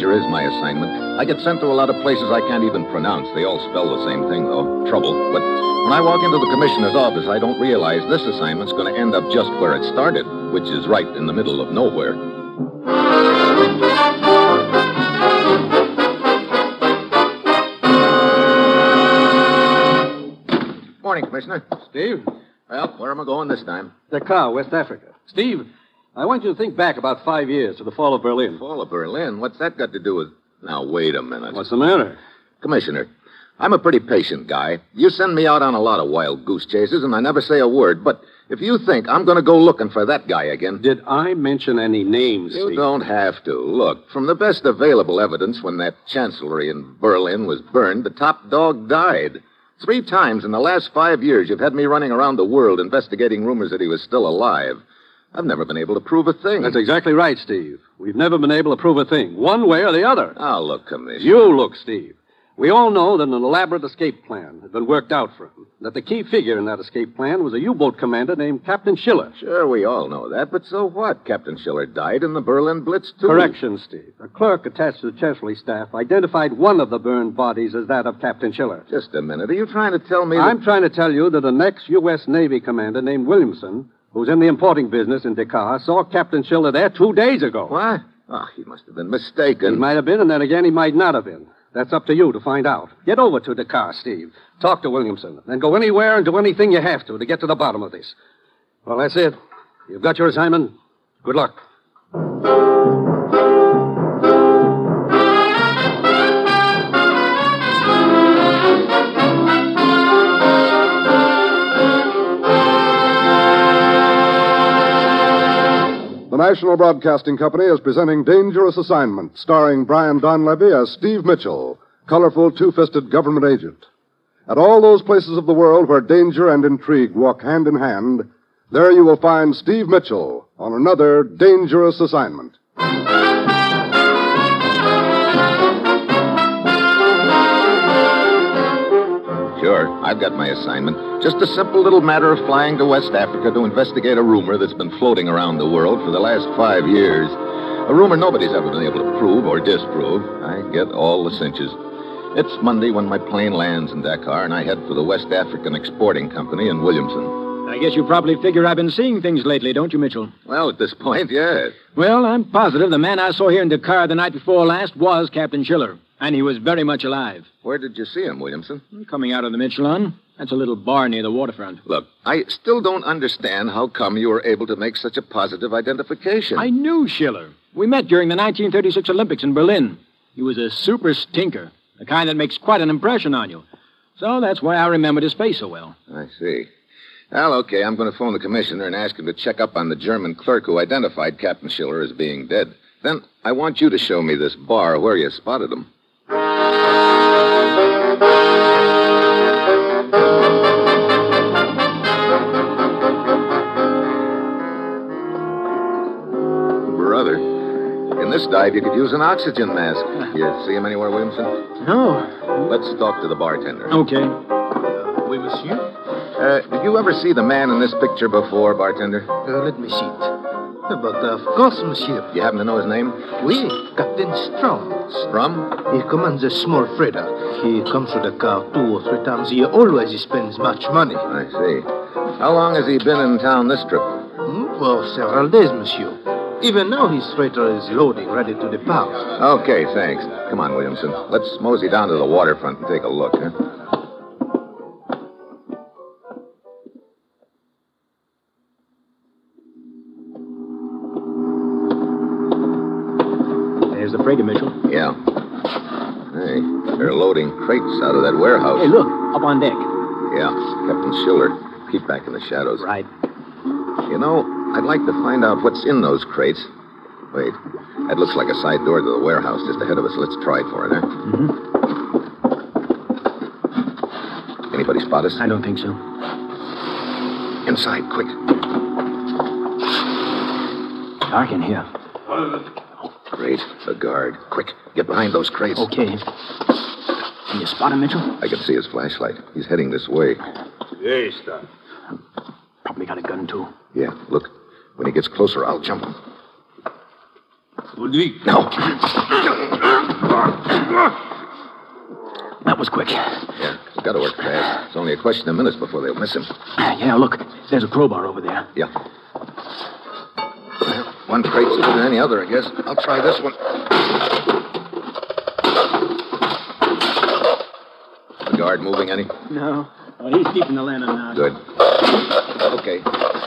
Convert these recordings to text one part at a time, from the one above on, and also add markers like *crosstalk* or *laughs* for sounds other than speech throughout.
Danger is my assignment. I get sent to a lot of places I can't even pronounce. They all spell the same thing, though trouble. But when I walk into the commissioner's office, I don't realize this assignment's going to end up just where it started, which is right in the middle of nowhere. Morning, Commissioner. Steve? Well, where am I going this time? Dakar, West Africa. Steve, I want you to think back about five years to the fall of Berlin. Fall of Berlin? What's that got to do with. Now, wait a minute. What's the matter? Commissioner, I'm a pretty patient guy. You send me out on a lot of wild goose chases, and I never say a word. But if you think I'm going to go looking for that guy again. Did I mention any names, You Steve? don't have to. Look, from the best available evidence, when that chancellery in Berlin was burned, the top dog died. Three times in the last five years, you've had me running around the world investigating rumors that he was still alive. I've never been able to prove a thing. That's exactly right, Steve. We've never been able to prove a thing, one way or the other. Now, look, Commissioner. You look, Steve. We all know that an elaborate escape plan had been worked out for him. That the key figure in that escape plan was a U-boat commander named Captain Schiller. Sure, we all know that, but so what? Captain Schiller died in the Berlin Blitz, too. Correction, Steve. A clerk attached to the Chancellery staff identified one of the burned bodies as that of Captain Schiller. Just a minute. Are you trying to tell me that... I'm trying to tell you that an next U.S. Navy commander named Williamson, who's in the importing business in Dakar, saw Captain Schiller there two days ago. What? Oh, he must have been mistaken. He might have been, and then again, he might not have been. That's up to you to find out. Get over to Dakar, Steve. Talk to Williamson. Then go anywhere and do anything you have to to get to the bottom of this. Well, that's it. You've got your assignment. Good luck. National Broadcasting Company is presenting Dangerous Assignment, starring Brian Donlevy as Steve Mitchell, colorful two fisted government agent. At all those places of the world where danger and intrigue walk hand in hand, there you will find Steve Mitchell on another dangerous assignment. Sure, I've got my assignment. Just a simple little matter of flying to West Africa to investigate a rumor that's been floating around the world for the last five years. A rumor nobody's ever been able to prove or disprove. I get all the cinches. It's Monday when my plane lands in Dakar, and I head for the West African Exporting Company in Williamson. I guess you probably figure I've been seeing things lately, don't you, Mitchell? Well, at this point, yes. Well, I'm positive the man I saw here in Dakar the night before last was Captain Schiller, and he was very much alive. Where did you see him, Williamson? Coming out of the Michelin, that's a little bar near the waterfront. Look, I still don't understand how come you were able to make such a positive identification. I knew Schiller. We met during the 1936 Olympics in Berlin. He was a super stinker, the kind that makes quite an impression on you. So that's why I remembered his face so well. I see. Well, okay, I'm going to phone the commissioner and ask him to check up on the German clerk who identified Captain Schiller as being dead. Then I want you to show me this bar where you spotted him. Brother, in this dive, you could use an oxygen mask. You see him anywhere, Williamson? No. Let's talk to the bartender. okay. Oui, monsieur. Uh, did you ever see the man in this picture before, bartender? Uh, let me see it. But of course, monsieur. You happen to know his name? Oui, Captain Strom. Strum? He commands a small freighter. He comes to Dakar two or three times a year. Always he spends much money. I see. How long has he been in town this trip? Hmm, For several days, monsieur. Even now, his freighter is loading, ready to depart. Okay, thanks. Come on, Williamson. Let's mosey down to the waterfront and take a look, huh? Crates out of that warehouse. Hey, look, up on deck. Yeah, Captain Schiller. Keep back in the shadows. Right. You know, I'd like to find out what's in those crates. Wait, that looks like a side door to the warehouse just ahead of us. Let's try for it, huh? Mm-hmm. Anybody spot us? I don't think so. Inside, quick. Dark in here. Oh, Great, a guard. Quick, get behind those crates. Okay. Can you spot him, Mitchell? I can see his flashlight. He's heading this way. Yes, sir. Probably got a gun, too. Yeah, look. When he gets closer, I'll jump him. Ludwig. No! That was quick. Yeah, it's got to work fast. It's only a question of minutes before they'll miss him. Yeah, look. There's a crowbar over there. Yeah. Well, one crate's as good as any other, I guess. I'll try this one. Guard moving any? No. Well, he's keeping the lantern now. Good. Okay.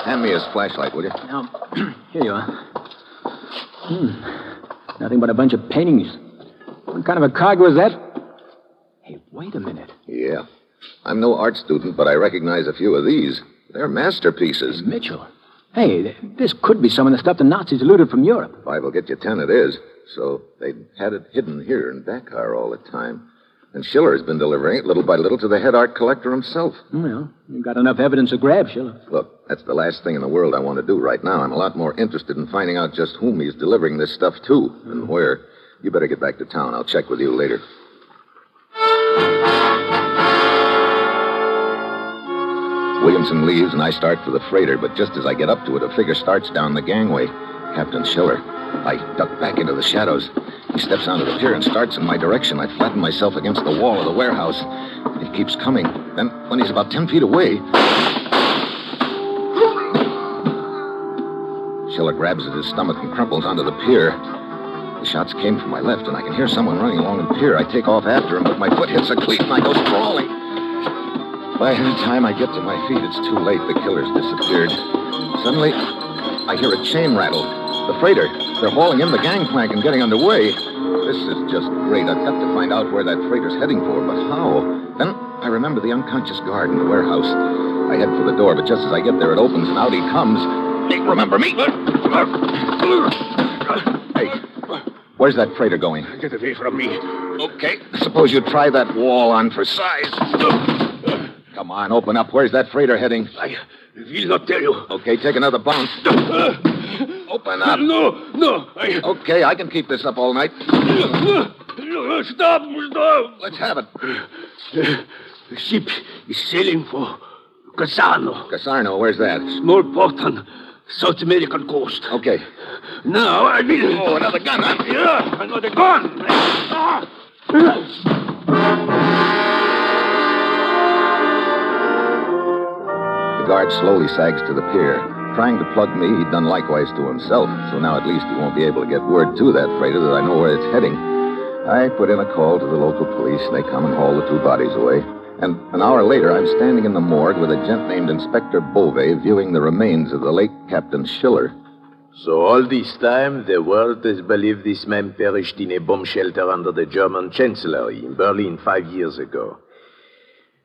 Hand me his flashlight, will you? Now, *clears throat* here you are. Hmm. Nothing but a bunch of paintings. What kind of a cargo is that? Hey, wait a minute. Yeah. I'm no art student, but I recognize a few of these. They're masterpieces. Mitchell. Hey, this could be some of the stuff the Nazis looted from Europe. Five will get you ten, it is. So they had it hidden here in Dakar all the time. And Schiller's been delivering it little by little to the head art collector himself. Oh, well, you've got enough evidence to grab Schiller. Look, that's the last thing in the world I want to do right now. I'm a lot more interested in finding out just whom he's delivering this stuff to and hmm. where. You better get back to town. I'll check with you later. Williamson leaves, and I start for the freighter, but just as I get up to it, a figure starts down the gangway. Captain Schiller. I duck back into the shadows. He steps onto the pier and starts in my direction. I flatten myself against the wall of the warehouse. It keeps coming. Then, when he's about ten feet away, Schiller grabs at his stomach and crumples onto the pier. The shots came from my left, and I can hear someone running along the pier. I take off after him, but my foot hits a cleat and I go sprawling. By the time I get to my feet, it's too late. The killer's disappeared. Suddenly, I hear a chain rattle. The freighter. They're hauling in the gangplank and getting underway. This is just great. I've got to find out where that freighter's heading for, but how? Then I remember the unconscious guard in the warehouse. I head for the door, but just as I get there, it opens and out he comes. Hey, remember me? Hey, where's that freighter going? Get away from me. Okay, suppose you try that wall on for size. Come on, open up. Where's that freighter heading? I will not tell you. Okay, take another bounce. Uh, Open up. No, no. I... Okay, I can keep this up all night. Stop, stop. Let's have it. The ship is sailing for Casano, Casano, where's that? small port on South American coast. Okay. Now I will. Oh, another gun, huh? Yeah, another gun. The guard slowly sags to the pier. Trying to plug me, he'd done likewise to himself, so now at least he won't be able to get word to that freighter that I know where it's heading. I put in a call to the local police, and they come and haul the two bodies away. And an hour later, I'm standing in the morgue with a gent named Inspector Bove viewing the remains of the late Captain Schiller. So all this time, the world has believed this man perished in a bomb shelter under the German Chancellery in Berlin five years ago.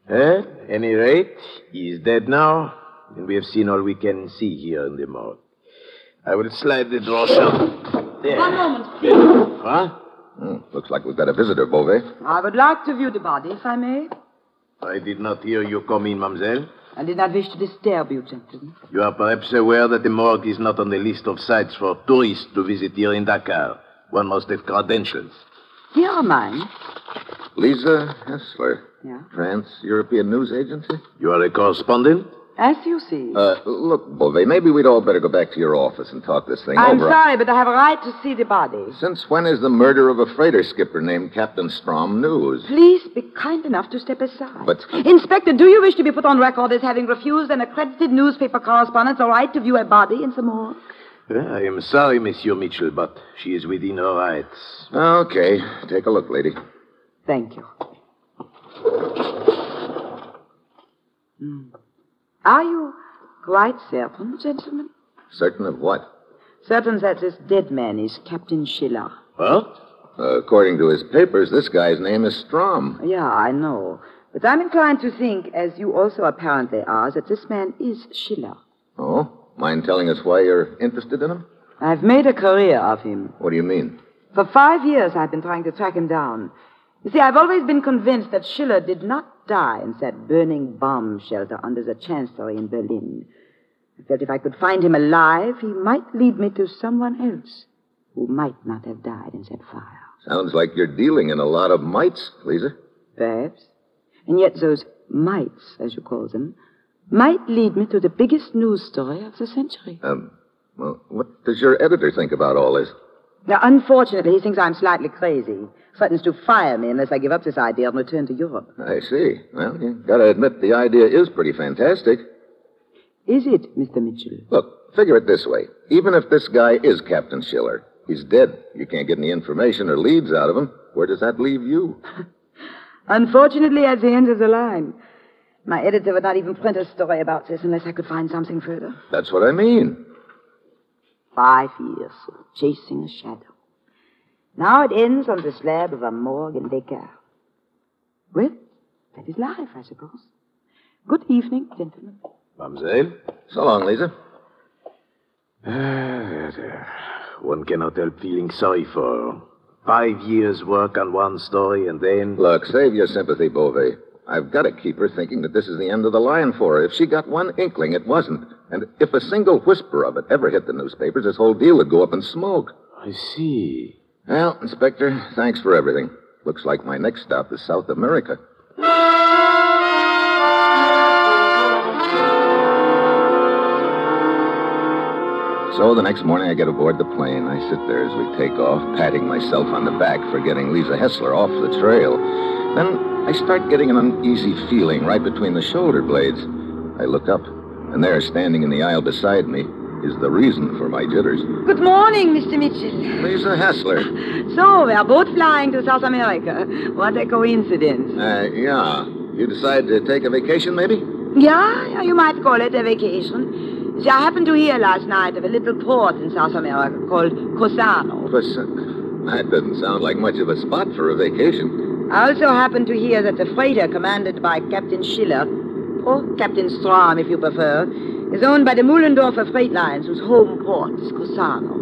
At any rate, he is dead now, and we have seen all we can see here in the morgue. I will slide the drawers up. There. One moment, please. Huh? Hmm, looks like we've got a visitor, Bove. I would like to view the body, if I may. I did not hear you come in, mademoiselle. I did not wish to disturb you, gentlemen. You are perhaps aware that the morgue is not on the list of sites for tourists to visit here in Dakar. One must have credentials. Here are mine. Lisa Hessler, Yeah. Trans European News Agency? You are a correspondent? As you see. Uh, look, Beauvais, maybe we'd all better go back to your office and talk this thing out. I'm over. sorry, but I have a right to see the body. Since when is the murder of a freighter skipper named Captain Strom news? Please be kind enough to step aside. But- Inspector, do you wish to be put on record as having refused an accredited newspaper correspondent the right to view a body in some morgue? I am sorry, Monsieur Mitchell, but she is within her rights. Okay, take a look, lady. Thank you. Hmm. Are you quite certain, gentlemen? Certain of what? Certain that this dead man is Captain Schiller. What? Uh, according to his papers, this guy's name is Strom. Yeah, I know. But I'm inclined to think, as you also apparently are, that this man is Schiller. Oh? Mind telling us why you're interested in him? I've made a career of him. What do you mean? For five years, I've been trying to track him down. You see, I've always been convinced that Schiller did not die in that burning bomb shelter under the Chancellery in Berlin. I felt if I could find him alive, he might lead me to someone else who might not have died in that fire. Sounds like you're dealing in a lot of mites, Lisa. Perhaps. And yet those mites, as you call them, might lead me to the biggest news story of the century. Um, well, what does your editor think about all this? Now, unfortunately, he thinks I'm slightly crazy. Threatens to fire me unless I give up this idea and return to Europe. I see. Well, you gotta admit the idea is pretty fantastic. Is it, Mr. Mitchell? Look, figure it this way. Even if this guy is Captain Schiller, he's dead. You can't get any information or leads out of him. Where does that leave you? *laughs* Unfortunately, at the end of the line. My editor would not even print a story about this unless I could find something further. That's what I mean. Five years of chasing a shadow. Now it ends on the slab of a morgue in Dakar. Well, that is life, I suppose. Good evening, gentlemen. Mademoiselle? So long, Lisa. Ah, one cannot help feeling sorry for her. Five years' work on one story, and then. Look, save your sympathy, Beauvais. I've got to keep her thinking that this is the end of the line for her. If she got one inkling, it wasn't. And if a single whisper of it ever hit the newspapers, this whole deal would go up in smoke. I see. Well, Inspector, thanks for everything. Looks like my next stop is South America. So the next morning, I get aboard the plane. I sit there as we take off, patting myself on the back for getting Lisa Hessler off the trail. Then I start getting an uneasy feeling right between the shoulder blades. I look up, and there, standing in the aisle beside me, is the reason for my jitters. Good morning, Mr. Mitchell. Lisa Hessler. So, we are both flying to South America. What a coincidence. Uh, yeah. You decide to take a vacation, maybe? Yeah, you might call it a vacation. See, I happened to hear last night of a little port in South America called Cosano. Uh, that doesn't sound like much of a spot for a vacation. I also happened to hear that the freighter commanded by Captain Schiller, or Captain Strom if you prefer, is owned by the Muhlendorfer Freight Lines, whose home port is Cosano.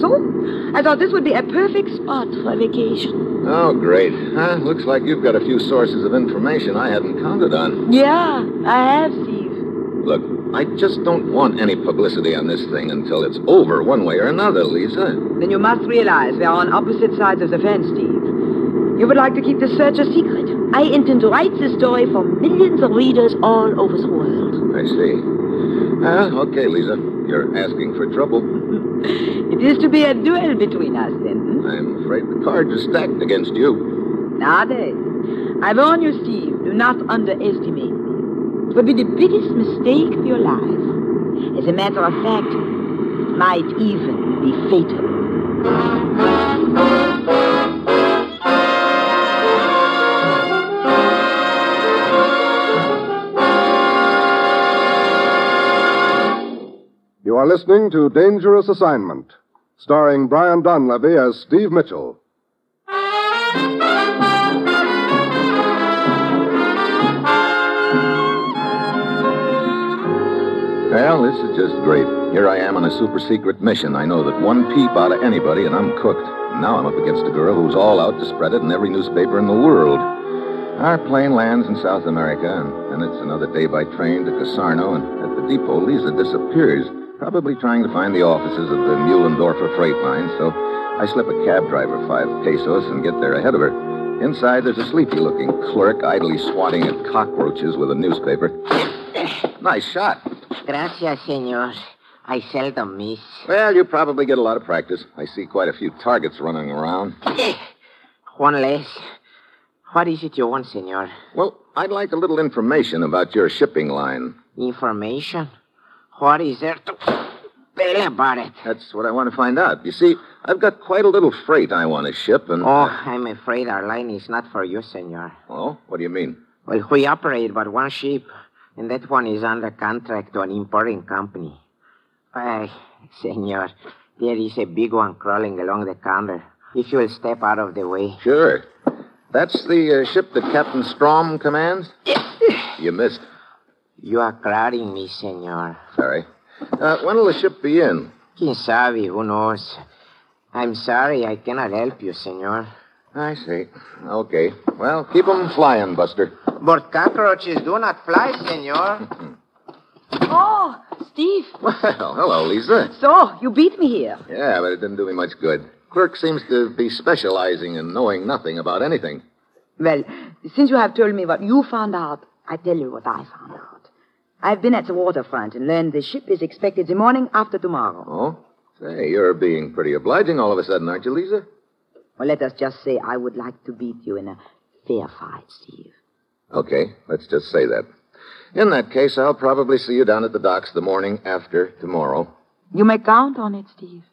So, I thought this would be a perfect spot for a vacation. Oh, great. Huh? Looks like you've got a few sources of information I hadn't counted on. Yeah, I have, Steve. Look, I just don't want any publicity on this thing until it's over one way or another, Lisa. Then you must realize we are on opposite sides of the fence, Steve. You would like to keep the search a secret. I intend to write this story for millions of readers all over the world. I see. Well, okay, Lisa. You're asking for trouble. *laughs* It is to be a duel between us, then. I'm afraid the cards are stacked against you. Nowadays, I warn you, Steve, do not underestimate me. It would be the biggest mistake of your life. As a matter of fact, it might even be fatal. You are listening to Dangerous Assignment, starring Brian Donlevy as Steve Mitchell. Well, this is just great. Here I am on a super secret mission. I know that one peep out of anybody and I'm cooked. Now I'm up against a girl who's all out to spread it in every newspaper in the world. Our plane lands in South America, and then it's another day by train to Casarno, and at the depot, Lisa disappears, probably trying to find the offices of the Muhlendorfer freight line, so I slip a cab driver five pesos and get there ahead of her. Inside, there's a sleepy looking clerk idly swatting at cockroaches with a newspaper. Nice shot. Gracias, senor. I seldom miss. Well, you probably get a lot of practice. I see quite a few targets running around. *laughs* One less. What is it you want, senor? Well, I'd like a little information about your shipping line. Information? What is there to tell about it? That's what I want to find out. You see, I've got quite a little freight I want to ship, and. Oh, I'm afraid our line is not for you, senor. Oh? What do you mean? Well, we operate but one ship, and that one is under contract to an importing company. Why, senor, there is a big one crawling along the counter. If you will step out of the way. Sure. That's the uh, ship that Captain Strom commands? you missed. You are crowding me, senor. Sorry. Uh, when will the ship be in? Quien sabe, who knows? I'm sorry I cannot help you, senor. I see. Okay. Well, keep 'em flying, Buster. But cockroaches do not fly, senor. *laughs* Oh, Steve. Well, hello, Lisa. So, you beat me here. Yeah, but it didn't do me much good. Clerk seems to be specializing in knowing nothing about anything. Well, since you have told me what you found out, I tell you what I found out. I've been at the waterfront and learned the ship is expected the morning after tomorrow. Oh? Say, you're being pretty obliging all of a sudden, aren't you, Lisa? Well, let us just say I would like to beat you in a fair fight, Steve. Okay, let's just say that. In that case, I'll probably see you down at the docks the morning after tomorrow. You may count on it, Steve.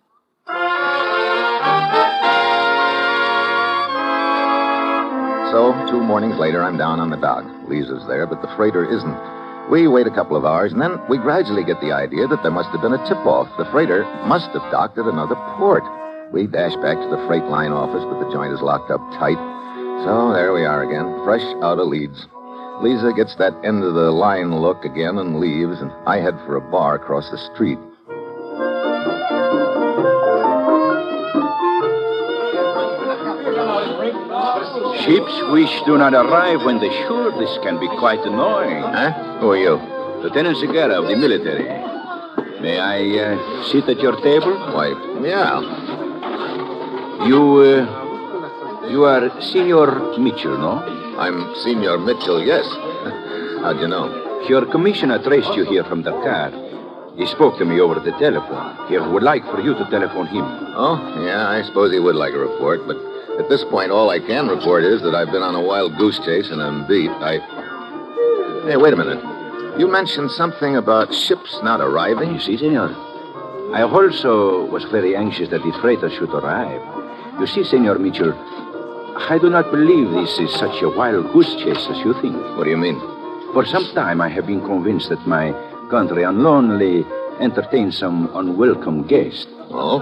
So, two mornings later, I'm down on the dock. Lisa's there, but the freighter isn't. We wait a couple of hours, and then we gradually get the idea that there must have been a tip off. The freighter must have docked at another port. We dash back to the freight line office, but the joint is locked up tight. So there we are again, fresh out of leads. Lisa gets that end of the line look again and leaves, and I head for a bar across the street. Ships which do not arrive when they should. This can be quite annoying. Huh? Who are you? Lieutenant Segura of the military. May I uh, sit at your table? Why, yeah. You, uh, you are Senor Mitchell, no? I'm Senor Mitchell, yes. How'd you know? Your commissioner traced you here from Dakar. He spoke to me over the telephone. He would like for you to telephone him. Oh, yeah, I suppose he would like a report, but at this point, all I can report is that I've been on a wild goose chase and I'm beat. I. Hey, wait a minute. You mentioned something about ships not arriving? You see, senor? I also was very anxious that the freighter should arrive. You see, Senor Mitchell, I do not believe this is such a wild goose chase as you think. What do you mean? For some time, I have been convinced that my country unlonely entertains some unwelcome guest. Oh?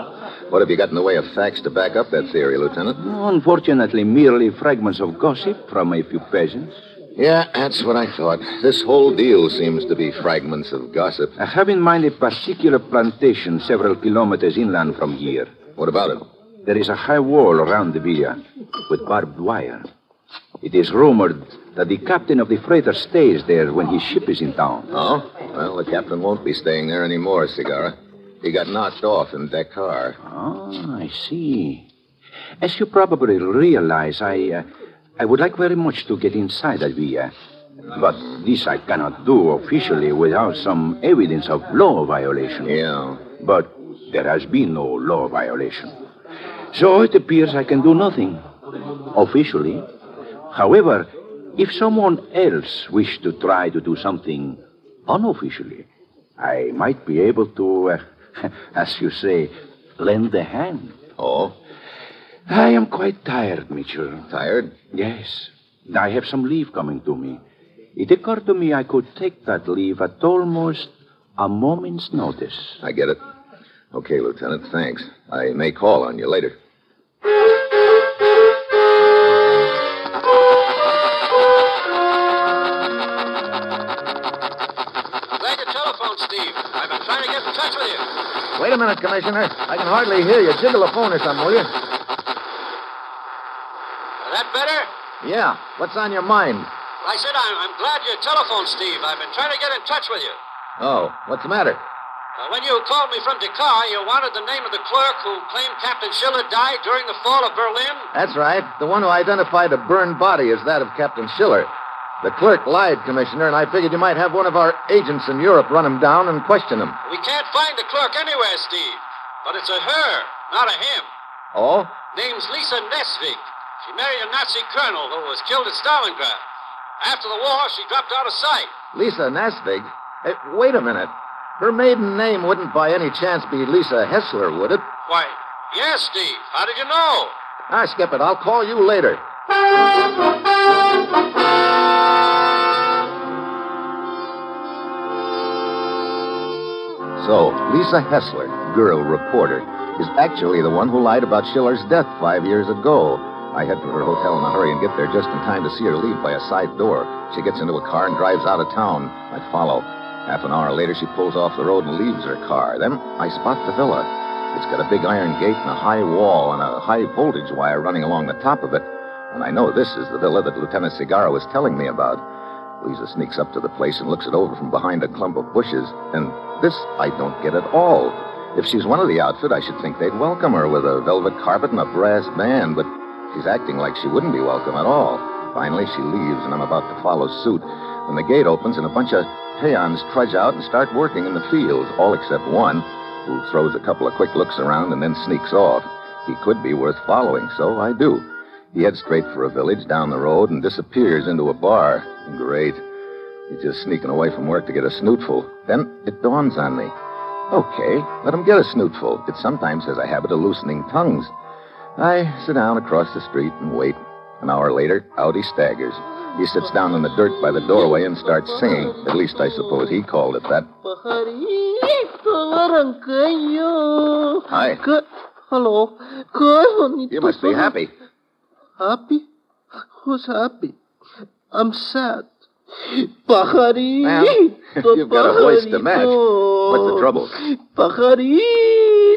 What have you got in the way of facts to back up that theory, Lieutenant? Unfortunately, merely fragments of gossip from a few peasants. Yeah, that's what I thought. This whole deal seems to be fragments of gossip. I have in mind a particular plantation several kilometers inland from here. What about it? There is a high wall around the villa with barbed wire. It is rumored that the captain of the freighter stays there when his ship is in town. Oh? Well, the captain won't be staying there anymore, Cigarra. He got knocked off in Dakar. Oh, I see. As you probably realize, I, uh, I would like very much to get inside that villa. But this I cannot do officially without some evidence of law violation. Yeah. But there has been no law violation. So it appears I can do nothing officially. However, if someone else wished to try to do something unofficially, I might be able to, uh, *laughs* as you say, lend a hand. Oh? I am quite tired, Mitchell. Tired? Yes. I have some leave coming to me. It occurred to me I could take that leave at almost a moment's notice. I get it. Okay, Lieutenant, thanks. I may call on you later. Minute, Commissioner. I can hardly hear you. Jiggle the phone or something, will you? That better? Yeah. What's on your mind? I said I'm, I'm glad you telephoned, Steve. I've been trying to get in touch with you. Oh, what's the matter? Uh, when you called me from Dakar, you wanted the name of the clerk who claimed Captain Schiller died during the fall of Berlin? That's right. The one who identified a burned body as that of Captain Schiller. The clerk lied, Commissioner, and I figured you might have one of our agents in Europe run him down and question him. We can't find the clerk anywhere, Steve. But it's a her, not a him. Oh? Name's Lisa Nesvig. She married a Nazi colonel who was killed at Stalingrad. After the war, she dropped out of sight. Lisa Nasvig? Hey, wait a minute. Her maiden name wouldn't by any chance be Lisa Hessler, would it? Why, yes, Steve. How did you know? Ah, skip it. I'll call you later. So, Lisa Hessler, girl reporter, is actually the one who lied about Schiller's death five years ago. I head for her hotel in a hurry and get there just in time to see her leave by a side door. She gets into a car and drives out of town. I follow. Half an hour later, she pulls off the road and leaves her car. Then I spot the villa. It's got a big iron gate and a high wall and a high voltage wire running along the top of it. And I know this is the villa that Lieutenant Cigarra was telling me about. Lisa sneaks up to the place and looks it over from behind a clump of bushes. And this I don't get at all. If she's one of the outfit, I should think they'd welcome her with a velvet carpet and a brass band, but she's acting like she wouldn't be welcome at all. Finally, she leaves, and I'm about to follow suit when the gate opens and a bunch of peons trudge out and start working in the fields, all except one, who throws a couple of quick looks around and then sneaks off. He could be worth following, so I do. He heads straight for a village down the road and disappears into a bar. Great. He's just sneaking away from work to get a snootful. Then it dawns on me. Okay, let him get a snootful. It sometimes has a habit of loosening tongues. I sit down across the street and wait. An hour later, out he staggers. He sits down in the dirt by the doorway and starts singing. At least I suppose he called it that. Hi. Hello. You must be happy. Happy? Who's happy? I'm sad. Pajarito. Well, *laughs* you've got a voice to match. What's the trouble? Pajarito,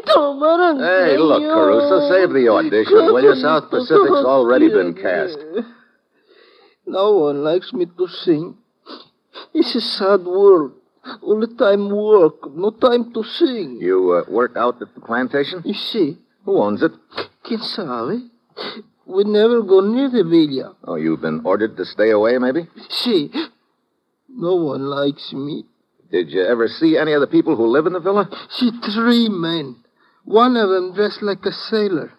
Hey, look, Caruso, save the audition, will you? South Pacific's already been cast. No one likes me to sing. It's a sad world. All the time work, no time to sing. You uh, work out at the plantation? You see, Who owns it? sabe? We never go near the villa. Oh, you've been ordered to stay away, maybe? See, no one likes me. Did you ever see any of the people who live in the villa? See, three men. One of them dressed like a sailor.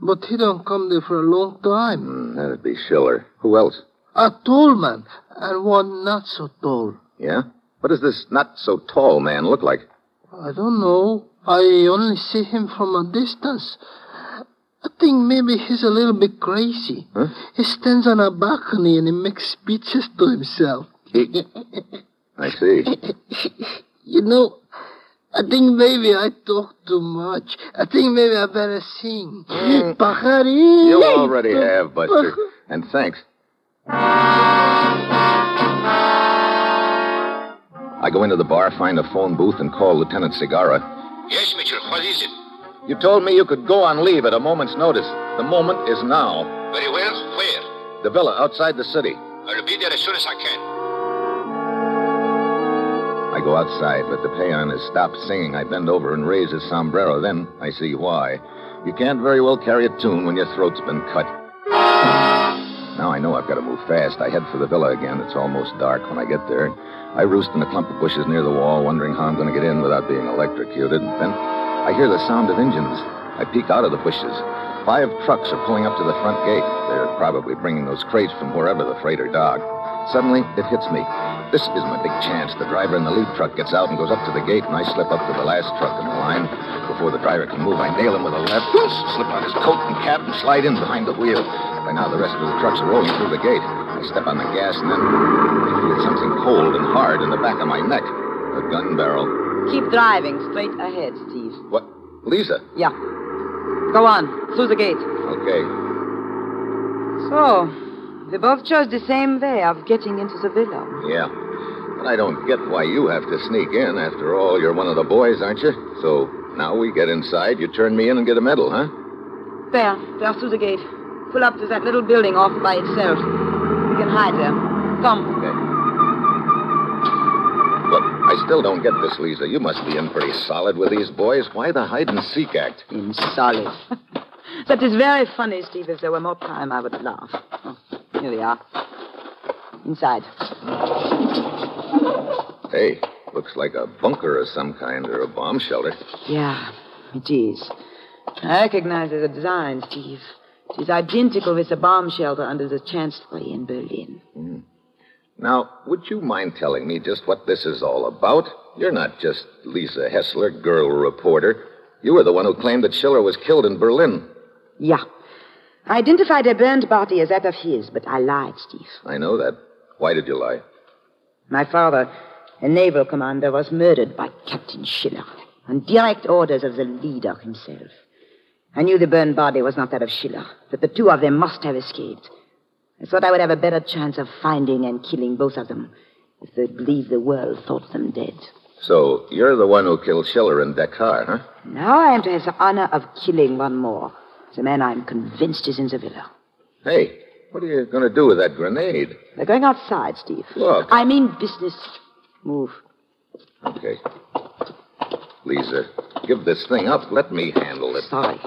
But he don't come there for a long time. Hmm, that'd be Schiller. Who else? A tall man, and one not so tall. Yeah? What does this not so tall man look like? I don't know. I only see him from a distance. I think maybe he's a little bit crazy. Huh? He stands on a balcony and he makes speeches to himself. *laughs* I see. *laughs* You know, I think maybe I talk too much. I think maybe I better sing. Mm. *laughs* Pajarito. You already have, Buster. And thanks. I go into the bar, find a phone booth, and call Lieutenant Cigarra. Yes, Mitchell. What is it? You told me you could go on leave at a moment's notice. The moment is now. Very well. Where? The villa outside the city. I'll be there as soon as I can. I go outside, but the peon has stopped singing. I bend over and raise his sombrero. Then I see why. You can't very well carry a tune when your throat's been cut. Now I know I've got to move fast. I head for the villa again. It's almost dark when I get there. I roost in a clump of bushes near the wall, wondering how I'm going to get in without being electrocuted. Then I hear the sound of engines. I peek out of the bushes. Five trucks are pulling up to the front gate. They're probably bringing those crates from wherever the freighter docked. Suddenly, it hits me. This is my big chance. The driver in the lead truck gets out and goes up to the gate, and I slip up to the last truck in the line. Before the driver can move, I nail him with a left, slip on his coat and cap, and slide in behind the wheel. By now, the rest of the trucks are rolling through the gate. I step on the gas, and then I feel something cold and hard in the back of my neck. A gun barrel. Keep driving straight ahead, Steve. What? Lisa? Yeah. Go on, through the gate. Okay. So, we both chose the same way of getting into the villa. Yeah. But I don't get why you have to sneak in. After all, you're one of the boys, aren't you? So now we get inside, you turn me in and get a medal, huh? There, there through the gate. Pull up to that little building off by itself. We can hide there. Come. I still don't get this, Lisa. You must be in pretty solid with these boys. Why the hide and seek act? In solid. *laughs* that is very funny, Steve. If there were more time, I would laugh. Oh, here we are. Inside. Hey, looks like a bunker of some kind or a bomb shelter. Yeah, it is. I recognize the design, Steve. It is identical with the bomb shelter under the Chancellery in Berlin. Hmm. Now, would you mind telling me just what this is all about? You're not just Lisa Hessler, girl reporter. You were the one who claimed that Schiller was killed in Berlin. Yeah. I identified a burned body as that of his, but I lied, Steve. I know that. Why did you lie? My father, a naval commander, was murdered by Captain Schiller on direct orders of the leader himself. I knew the burned body was not that of Schiller, that the two of them must have escaped. I thought I would have a better chance of finding and killing both of them if they believed the world thought them dead. So, you're the one who killed Schiller in Dakar, huh? Now I am to have the honor of killing one more. The man I'm convinced is in the villa. Hey, what are you going to do with that grenade? They're going outside, Steve. Look. I mean business. Move. Okay. Lisa, give this thing up. Let me handle it. Sorry.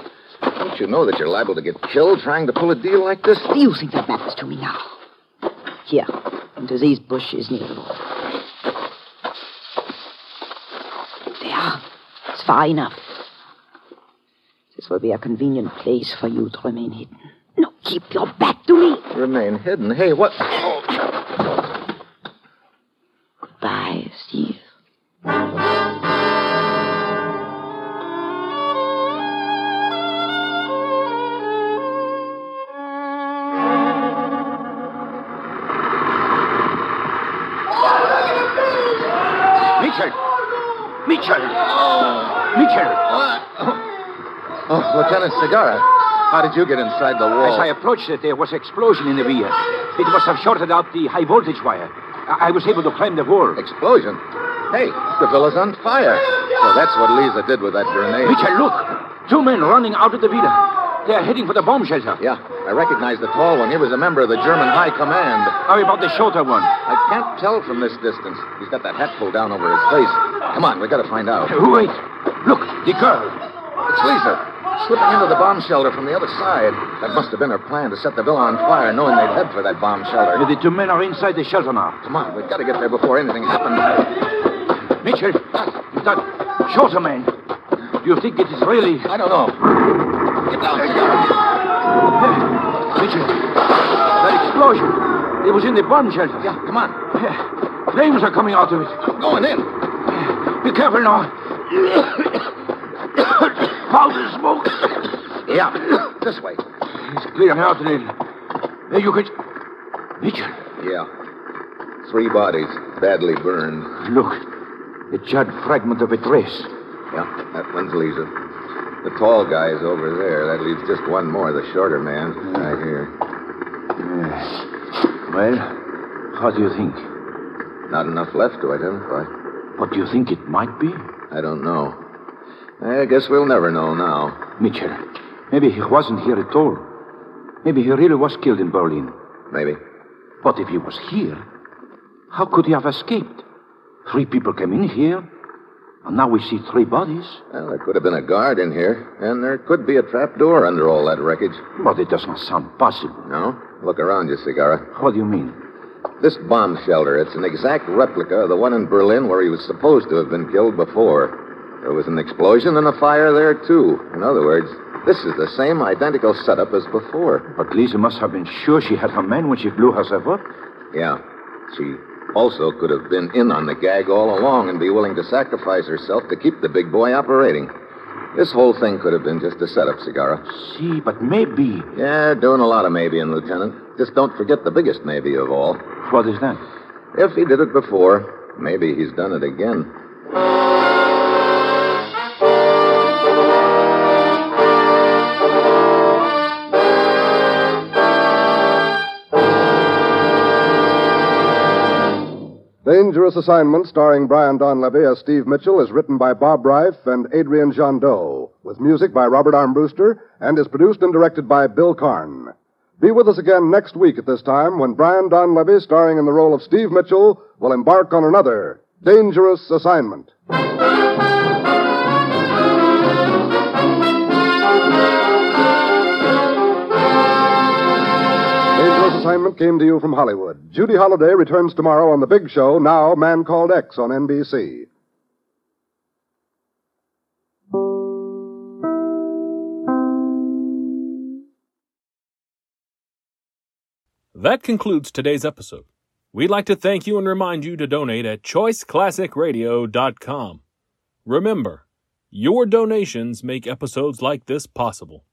Don't you know that you're liable to get killed trying to pull a deal like this? Do you think that matters to me now? Here, into these bushes near the wall. There. It's far enough. This will be a convenient place for you to remain hidden. No, keep your back to me. Remain hidden. Hey, what? Goodbye, Mitchell! Oh. Mitchell! Oh, oh Lieutenant Segarra, how did you get inside the wall? As I approached it, there was explosion in the rear. It must have shorted out the high voltage wire. I, I was able to climb the wall. Explosion? Hey, the villa's on fire. So that's what Lisa did with that grenade. Mitchell, look! Two men running out of the villa. They're heading for the bomb shelter. Yeah, I recognize the tall one. He was a member of the German High Command. How about the shorter one? I can't tell from this distance. He's got that hat pulled down over his face. Come on, we gotta find out. Who wait. Look, the girl. It's Lisa. Slipping into the bomb shelter from the other side. That must have been her plan to set the villa on fire, knowing they'd head for that bomb shelter. The two men are inside the shelter now. Come on, we've got to get there before anything happens. Mitchell, ah, that shorter man. Do you think it is really. I don't know. Get down, Mitchell, that explosion. It was in the bomb shelter. Yeah, come on. Yeah. Flames are coming out of it. I'm going in. Be careful now. *coughs* Powder smoke. Yeah, this way. It's clear now, out there. You could. Mitchell. Yeah. Three bodies, badly burned. Look, the charred fragment of a dress. Yeah, that one's Lisa. The tall guy's over there. That leaves just one more, the shorter man, right here. Well, how do you think? Not enough left to identify. What do you think it might be? I don't know. I guess we'll never know now. Mitchell, maybe he wasn't here at all. Maybe he really was killed in Berlin. Maybe. But if he was here, how could he have escaped? Three people came in here, and now we see three bodies. Well, there could have been a guard in here, and there could be a trap door under all that wreckage. But it does not sound possible. No? Look around you, Cigarra. What do you mean? This bomb shelter, it's an exact replica of the one in Berlin where he was supposed to have been killed before. There was an explosion and a fire there, too. In other words, this is the same identical setup as before. But Lisa must have been sure she had her men when she blew herself up. Yeah. She also could have been in on the gag all along and be willing to sacrifice herself to keep the big boy operating. This whole thing could have been just a setup, Cigarra. See, but maybe. Yeah, doing a lot of maybeing, Lieutenant. Just don't forget the biggest maybe of all. What is that? If he did it before, maybe he's done it again. Dangerous Assignment, starring Brian Donlevy as Steve Mitchell, is written by Bob Ryf and Adrian Gendot, with music by Robert Armbruster, and is produced and directed by Bill Karn. Be with us again next week at this time when Brian Donlevy, starring in the role of Steve Mitchell, will embark on another Dangerous Assignment. Assignment came to you from Hollywood. Judy Holliday returns tomorrow on the big show, now Man Called X on NBC. That concludes today's episode. We'd like to thank you and remind you to donate at choiceclassicradio.com. Remember, your donations make episodes like this possible.